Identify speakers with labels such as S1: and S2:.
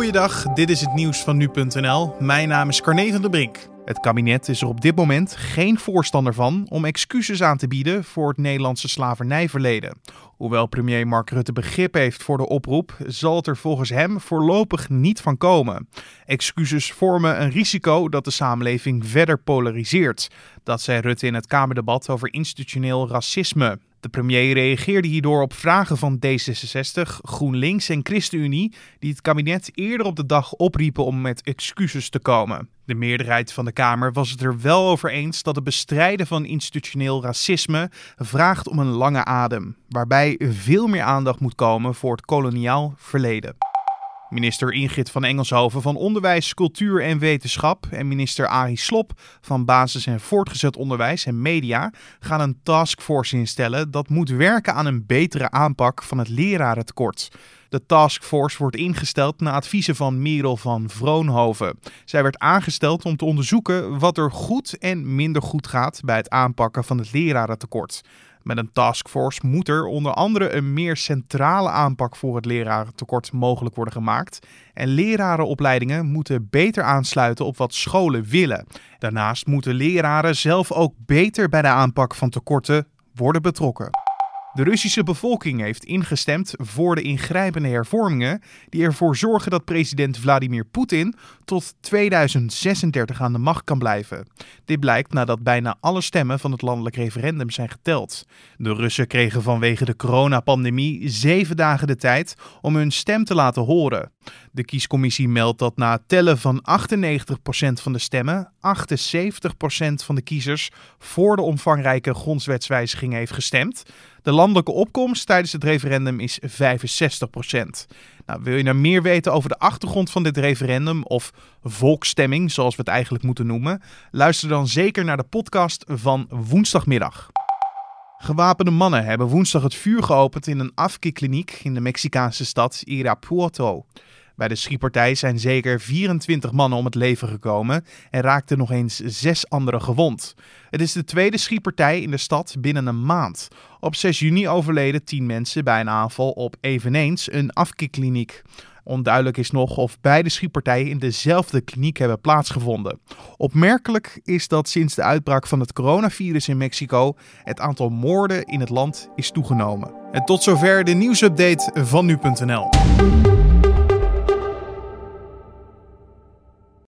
S1: Goeiedag, dit is het nieuws van nu.nl. Mijn naam is Carne van der Brink. Het kabinet is er op dit moment geen voorstander van om excuses aan te bieden voor het Nederlandse slavernijverleden. Hoewel premier Mark Rutte begrip heeft voor de oproep, zal het er volgens hem voorlopig niet van komen. Excuses vormen een risico dat de samenleving verder polariseert. Dat zei Rutte in het Kamerdebat over institutioneel racisme. De premier reageerde hierdoor op vragen van D66, GroenLinks en ChristenUnie, die het kabinet eerder op de dag opriepen om met excuses te komen. De meerderheid van de Kamer was het er wel over eens dat het bestrijden van institutioneel racisme vraagt om een lange adem, waarbij veel meer aandacht moet komen voor het koloniaal verleden. Minister Ingrid van Engelshoven van Onderwijs, Cultuur en Wetenschap en minister Arie Slop van Basis- en Voortgezet Onderwijs en Media gaan een taskforce instellen dat moet werken aan een betere aanpak van het lerarentekort. De taskforce wordt ingesteld na adviezen van Merel van Vroonhoven. Zij werd aangesteld om te onderzoeken wat er goed en minder goed gaat bij het aanpakken van het lerarentekort. Met een taskforce moet er onder andere een meer centrale aanpak voor het lerarentekort mogelijk worden gemaakt. En lerarenopleidingen moeten beter aansluiten op wat scholen willen. Daarnaast moeten leraren zelf ook beter bij de aanpak van tekorten worden betrokken. De Russische bevolking heeft ingestemd voor de ingrijpende hervormingen die ervoor zorgen dat president Vladimir Poetin tot 2036 aan de macht kan blijven. Dit blijkt nadat bijna alle stemmen van het landelijk referendum zijn geteld. De Russen kregen vanwege de coronapandemie zeven dagen de tijd om hun stem te laten horen. De kiescommissie meldt dat na tellen van 98% van de stemmen 78% van de kiezers voor de omvangrijke grondwetswijziging heeft gestemd. De landelijke opkomst tijdens het referendum is 65%. Nou, wil je nou meer weten over de achtergrond van dit referendum of volksstemming, zoals we het eigenlijk moeten noemen? Luister dan zeker naar de podcast van woensdagmiddag. Gewapende mannen hebben woensdag het vuur geopend in een afkikliniek in de Mexicaanse stad Irapuato. Bij de schietpartij zijn zeker 24 mannen om het leven gekomen en raakten nog eens zes anderen gewond. Het is de tweede schietpartij in de stad binnen een maand. Op 6 juni overleden 10 mensen bij een aanval op eveneens een afkikkliniek. Onduidelijk is nog of beide schietpartijen in dezelfde kliniek hebben plaatsgevonden. Opmerkelijk is dat sinds de uitbraak van het coronavirus in Mexico het aantal moorden in het land is toegenomen. En tot zover de nieuwsupdate van nu.nl.